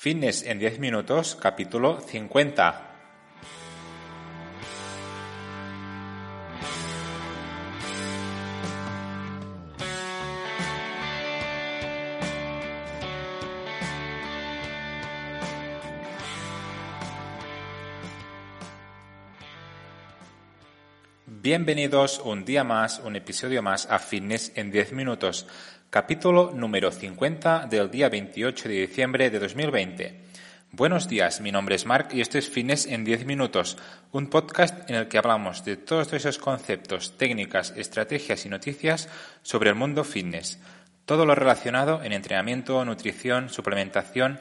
Fitness en 10 minutos, capítulo 50. Bienvenidos un día más, un episodio más a Fitness en 10 minutos, capítulo número 50 del día 28 de diciembre de 2020. Buenos días, mi nombre es Mark y esto es Fitness en 10 minutos, un podcast en el que hablamos de todos esos conceptos, técnicas, estrategias y noticias sobre el mundo fitness. Todo lo relacionado en entrenamiento, nutrición, suplementación,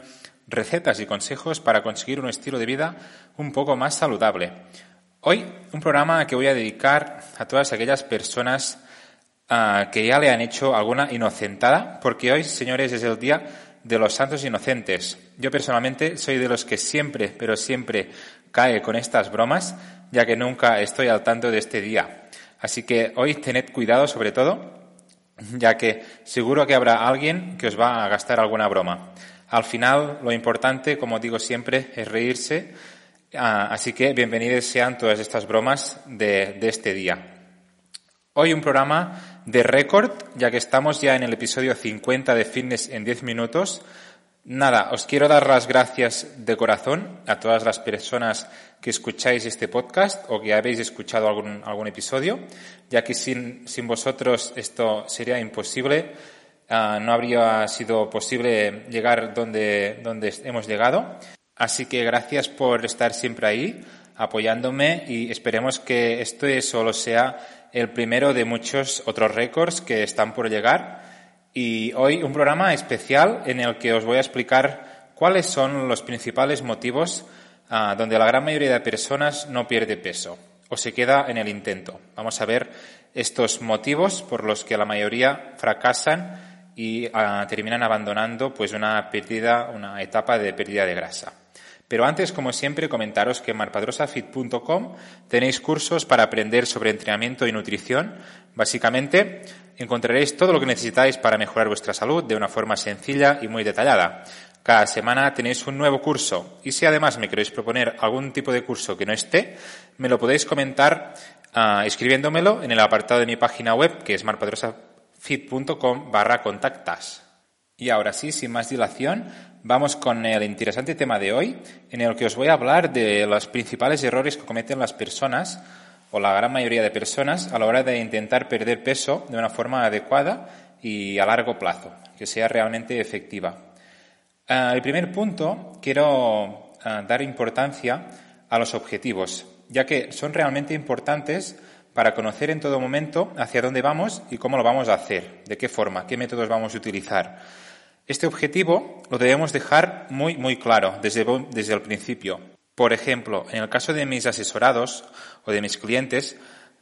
recetas y consejos para conseguir un estilo de vida un poco más saludable. Hoy un programa que voy a dedicar a todas aquellas personas ah, que ya le han hecho alguna inocentada, porque hoy, señores, es el día de los santos inocentes. Yo personalmente soy de los que siempre, pero siempre cae con estas bromas, ya que nunca estoy al tanto de este día. Así que hoy tened cuidado sobre todo, ya que seguro que habrá alguien que os va a gastar alguna broma. Al final, lo importante, como digo siempre, es reírse así que bienvenidos sean todas estas bromas de, este día. Hoy un programa de récord, ya que estamos ya en el episodio 50 de Fitness en 10 minutos. Nada, os quiero dar las gracias de corazón a todas las personas que escucháis este podcast o que habéis escuchado algún, algún episodio, ya que sin, sin vosotros esto sería imposible. Ah, no habría sido posible llegar donde, donde hemos llegado. Así que gracias por estar siempre ahí, apoyándome y esperemos que esto solo sea el primero de muchos otros récords que están por llegar. Y hoy un programa especial en el que os voy a explicar cuáles son los principales motivos ah, donde la gran mayoría de personas no pierde peso o se queda en el intento. Vamos a ver estos motivos por los que la mayoría fracasan y ah, terminan abandonando pues una pérdida, una etapa de pérdida de grasa. Pero antes, como siempre, comentaros que en marpadrosafit.com tenéis cursos para aprender sobre entrenamiento y nutrición. Básicamente, encontraréis todo lo que necesitáis para mejorar vuestra salud de una forma sencilla y muy detallada. Cada semana tenéis un nuevo curso y si además me queréis proponer algún tipo de curso que no esté, me lo podéis comentar uh, escribiéndomelo en el apartado de mi página web que es marpadrosafit.com barra contactas. Y ahora sí, sin más dilación, vamos con el interesante tema de hoy, en el que os voy a hablar de los principales errores que cometen las personas, o la gran mayoría de personas, a la hora de intentar perder peso de una forma adecuada y a largo plazo, que sea realmente efectiva. Ah, el primer punto, quiero ah, dar importancia a los objetivos, ya que son realmente importantes para conocer en todo momento hacia dónde vamos y cómo lo vamos a hacer, de qué forma, qué métodos vamos a utilizar. Este objetivo lo debemos dejar muy, muy claro desde, desde el principio. Por ejemplo, en el caso de mis asesorados o de mis clientes,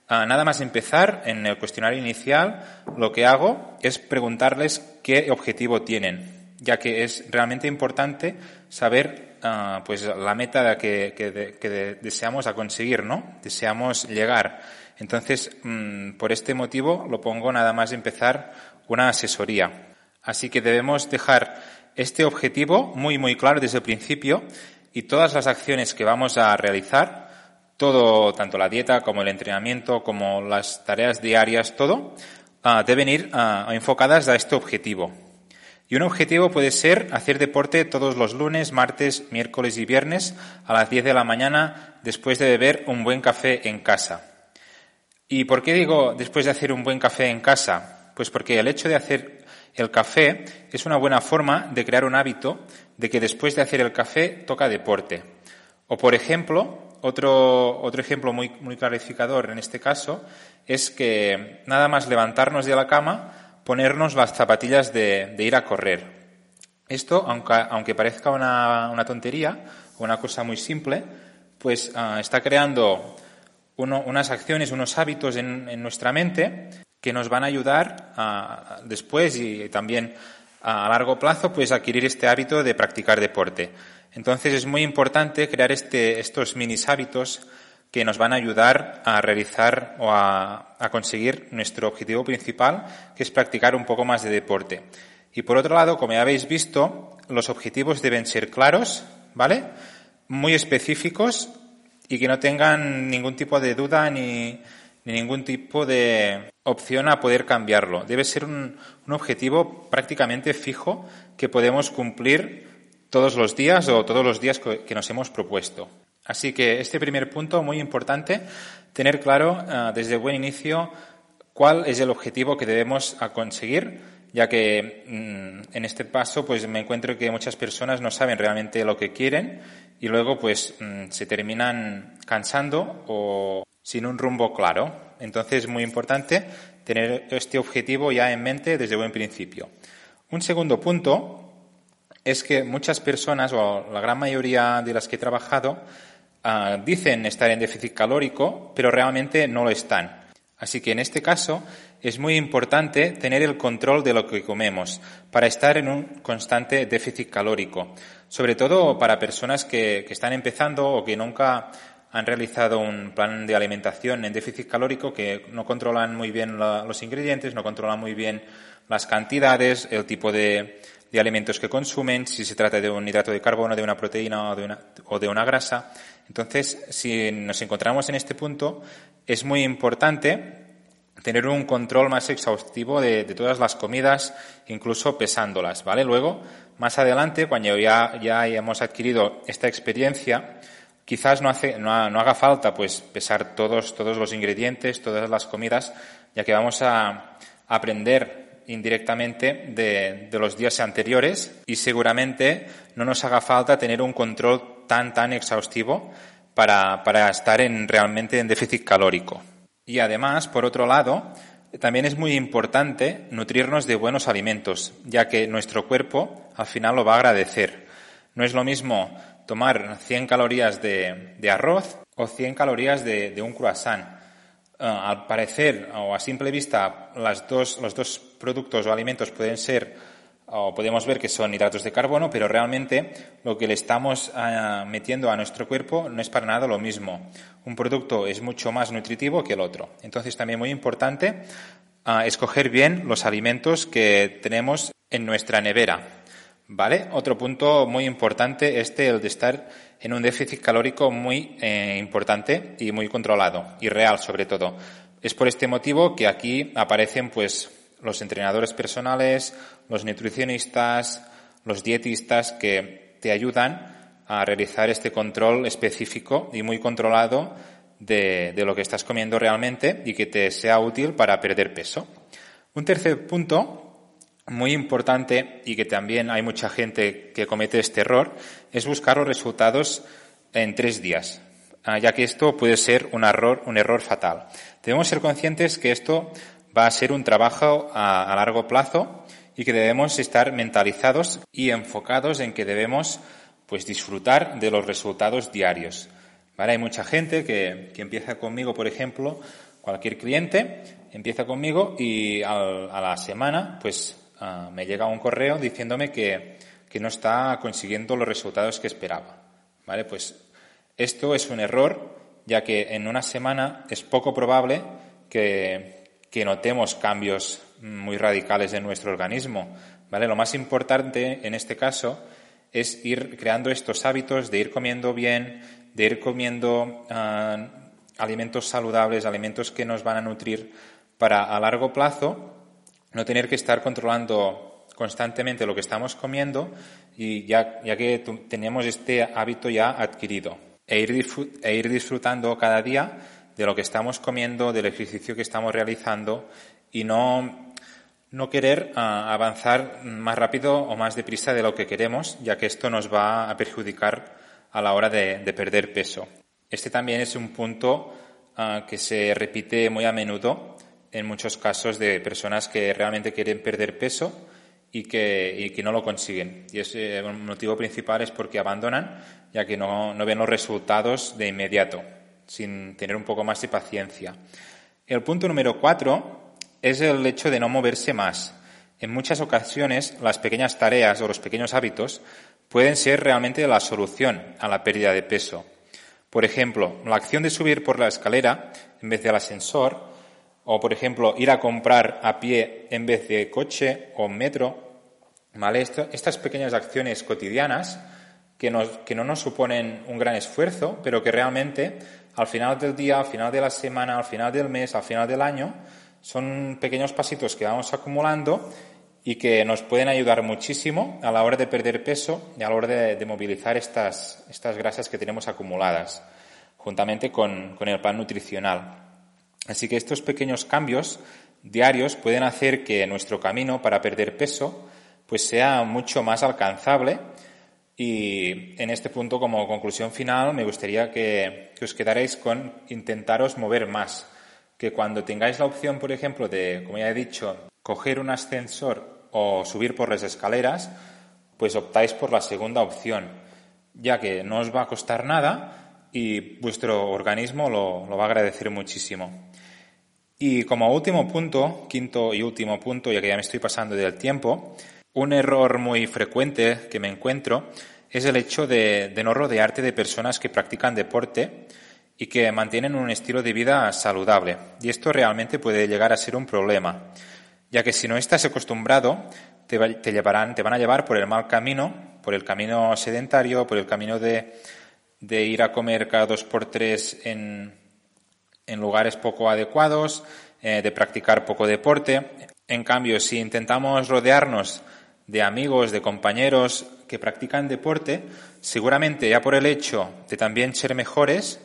nada más empezar en el cuestionario inicial, lo que hago es preguntarles qué objetivo tienen, ya que es realmente importante saber ah, pues la meta que, que, deseamos a conseguir, ¿no? Deseamos llegar. Entonces, mm, por este motivo lo pongo nada más empezar una asesoría. Así que debemos dejar este objetivo muy, muy claro desde el principio y todas las acciones que vamos a realizar, todo, tanto la dieta como el entrenamiento, como las tareas diarias, todo, ah, deben ir ah, enfocadas a este objetivo. Y un objetivo puede ser hacer deporte todos los lunes, martes, miércoles y viernes a las 10 de la mañana después de beber un buen café en casa. ¿Y por qué digo después de hacer un buen café en casa? Pues porque el hecho de hacer el café es una buena forma de crear un hábito de que después de hacer el café toca deporte. O, por ejemplo, otro, otro ejemplo muy, muy clarificador en este caso es que nada más levantarnos de la cama, ponernos las zapatillas de, ir a correr. Esto, aunque, aunque parezca una, una tontería, una cosa muy simple, pues ah, está creando unas acciones, unos hábitos en, nuestra mente que nos van a ayudar a, después y también a largo plazo pues adquirir este hábito de practicar deporte. Entonces es muy importante crear este, estos mini hábitos que nos van a ayudar a realizar o a, a, conseguir nuestro objetivo principal, que es practicar un poco más de deporte. Y por otro lado, como ya habéis visto, los objetivos deben ser claros, ¿vale? Muy específicos y que no tengan ningún tipo de duda ni, ningún tipo de opción a poder cambiarlo. Debe ser un, objetivo prácticamente fijo que podemos cumplir todos los días o todos los días que nos hemos propuesto. Así que este primer punto, muy importante, tener claro eh, desde buen inicio cuál es el objetivo que debemos conseguir, ya que mm, en este paso pues me encuentro que muchas personas no saben realmente lo que quieren y luego pues mm, se terminan cansando o sin un rumbo claro. Entonces es muy importante tener este objetivo ya en mente desde buen principio. Un segundo punto es que muchas personas, o la gran mayoría de las que he trabajado, ah, dicen estar en déficit calórico, pero realmente no lo están. Así que en este caso es muy importante tener el control de lo que comemos para estar en un constante déficit calórico, sobre todo para personas que, están empezando o que nunca han realizado un plan de alimentación en déficit calórico, que no controlan muy bien los ingredientes, no controlan muy bien las cantidades, el tipo de, alimentos que consumen, si se trata de un hidrato de carbono, de una proteína o de una, grasa. Entonces, si nos encontramos en este punto, es muy importante tener un control más exhaustivo de, todas las comidas, incluso pesándolas, ¿vale? Luego, más adelante, cuando ya, ya hemos adquirido esta experiencia, quizás no, hace, no, haga falta pues pesar todos, todos los ingredientes, todas las comidas, ya que vamos a aprender indirectamente de, de, los días anteriores y seguramente no nos haga falta tener un control tan, tan exhaustivo para, para estar en, realmente en déficit calórico. Y además, por otro lado, también es muy importante nutrirnos de buenos alimentos, ya que nuestro cuerpo al final lo va a agradecer. No es lo mismo tomar 100 calorías de, arroz o 100 calorías de, un croissant. Eh, al parecer, o a simple vista, las dos, los dos productos o alimentos pueden ser o podemos ver que son hidratos de carbono, pero realmente lo que le estamos ah, metiendo a nuestro cuerpo no es para nada lo mismo. Un producto es mucho más nutritivo que el otro. Entonces también muy importante ah, escoger bien los alimentos que tenemos en nuestra nevera. ¿Vale? Otro punto muy importante este, el de estar en un déficit calórico muy eh, importante y muy controlado y real sobre todo. Es por este motivo que aquí aparecen pues los entrenadores personales, los nutricionistas, los dietistas que te ayudan a realizar este control específico y muy controlado de, lo que estás comiendo realmente y que te sea útil para perder peso. Un tercer punto muy importante y que también hay mucha gente que comete este error es buscar los resultados en tres días, ah, ya que esto puede ser un error, un error fatal. Debemos ser conscientes que esto va a ser un trabajo a, largo plazo y que debemos estar mentalizados y enfocados en que debemos pues disfrutar de los resultados diarios. ¿Vale? Hay mucha gente que, empieza conmigo, por ejemplo, cualquier cliente empieza conmigo y a la semana pues ah, me llega un correo diciéndome que, que no está consiguiendo los resultados que esperaba. ¿Vale? Pues esto es un error, ya que en una semana es poco probable que, que notemos cambios muy radicales en nuestro organismo. ¿vale? Lo más importante en este caso es ir creando estos hábitos de ir comiendo bien, de ir comiendo ah, alimentos saludables, alimentos que nos van a nutrir para a largo plazo no tener que estar controlando constantemente lo que estamos comiendo y ya, ya que tenemos este hábito ya adquirido e ir, e ir disfrutando cada día de lo que estamos comiendo, del ejercicio que estamos realizando y no, no querer ah, avanzar más rápido o más deprisa de lo que queremos, ya que esto nos va a perjudicar a la hora de, perder peso. Este también es un punto ah, que se repite muy a menudo en muchos casos de personas que realmente quieren perder peso y que, que no lo consiguen. Y ese eh, motivo principal es porque abandonan, ya que no, no ven los resultados de inmediato, sin tener un poco más de paciencia. El punto número cuatro es el hecho de no moverse más. En muchas ocasiones, las pequeñas tareas o los pequeños hábitos pueden ser realmente la solución a la pérdida de peso. Por ejemplo, la acción de subir por la escalera en vez del ascensor, o por ejemplo, ir a comprar a pie en vez de coche o metro, estas pequeñas acciones cotidianas que, no nos suponen un gran esfuerzo, pero que realmente al final del día, al final de la semana, al final del mes, al final del año, son pequeños pasitos que vamos acumulando y que nos pueden ayudar muchísimo a la hora de perder peso y a la hora de, movilizar estas, grasas que tenemos acumuladas, juntamente con, con el plan nutricional. Así que estos pequeños cambios diarios pueden hacer que nuestro camino para perder peso pues sea mucho más alcanzable y en este punto como conclusión final me gustaría que, os quedarais con intentaros mover más, que cuando tengáis la opción, por ejemplo, de, como ya he dicho, coger un ascensor o subir por las escaleras, pues optáis por la segunda opción, ya que no os va a costar nada y vuestro organismo lo va a agradecer muchísimo. Y como último punto, quinto y último punto, ya que ya me estoy pasando del tiempo, un error muy frecuente que me encuentro es el hecho de, no rodearte de personas que practican deporte y que mantienen un estilo de vida saludable. Y esto realmente puede llegar a ser un problema, ya que si no estás acostumbrado, te, llevarán, te van a llevar por el mal camino, por el camino sedentario, por el camino de, ir a comer cada dos por tres en, lugares poco adecuados, eh, de practicar poco deporte. En cambio, si intentamos rodearnos de amigos, de compañeros que practican deporte, seguramente ya por el hecho de también ser mejores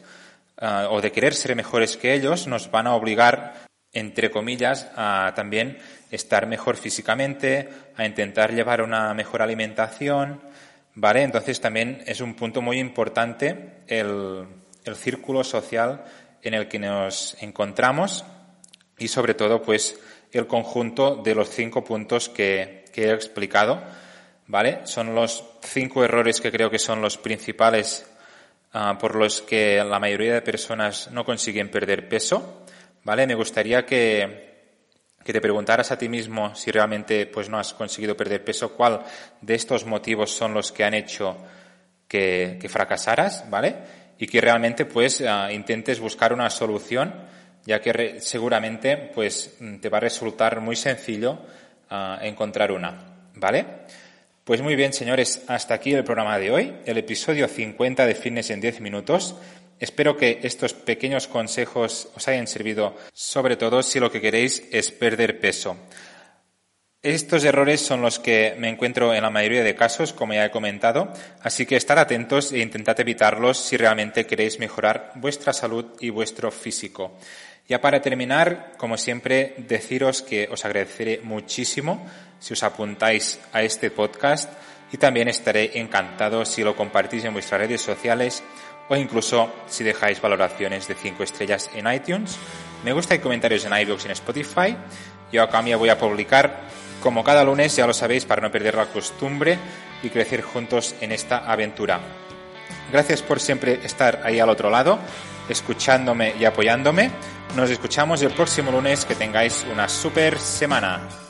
ah, o de querer ser mejores que ellos, nos van a obligar, entre comillas, a también estar mejor físicamente, a intentar llevar una mejor alimentación, ¿vale? Entonces también es un punto muy importante el, el círculo social en el que nos encontramos y sobre todo pues el conjunto de los cinco puntos que, que he explicado, ¿vale? Son los cinco errores que creo que son los principales ah, por los que la mayoría de personas no consiguen perder peso, ¿vale? Me gustaría que, que te preguntaras a ti mismo si realmente pues no has conseguido perder peso, cuál de estos motivos son los que han hecho que, que fracasaras, ¿vale? Y que realmente pues ah, intentes buscar una solución, ya que seguramente pues te va a resultar muy sencillo encontrar una. ¿Vale? Pues muy bien, señores, hasta aquí el programa de hoy, el episodio 50 de Fitness en 10 minutos. Espero que estos pequeños consejos os hayan servido, sobre todo si lo que queréis es perder peso. Estos errores son los que me encuentro en la mayoría de casos, como ya he comentado, así que estar atentos e intentad evitarlos si realmente queréis mejorar vuestra salud y vuestro físico. Ya para terminar, como siempre, deciros que os agradeceré muchísimo si os apuntáis a este podcast y también estaré encantado si lo compartís en vuestras redes sociales o incluso si dejáis valoraciones de 5 estrellas en iTunes. Me gusta y comentarios en iVoox y en Spotify. Yo a cambio voy a publicar como cada lunes, ya lo sabéis, para no perder la costumbre y crecer juntos en esta aventura. Gracias por siempre estar ahí al otro lado, escuchándome y apoyándome. Nos escuchamos el próximo lunes. Que tengáis una super semana.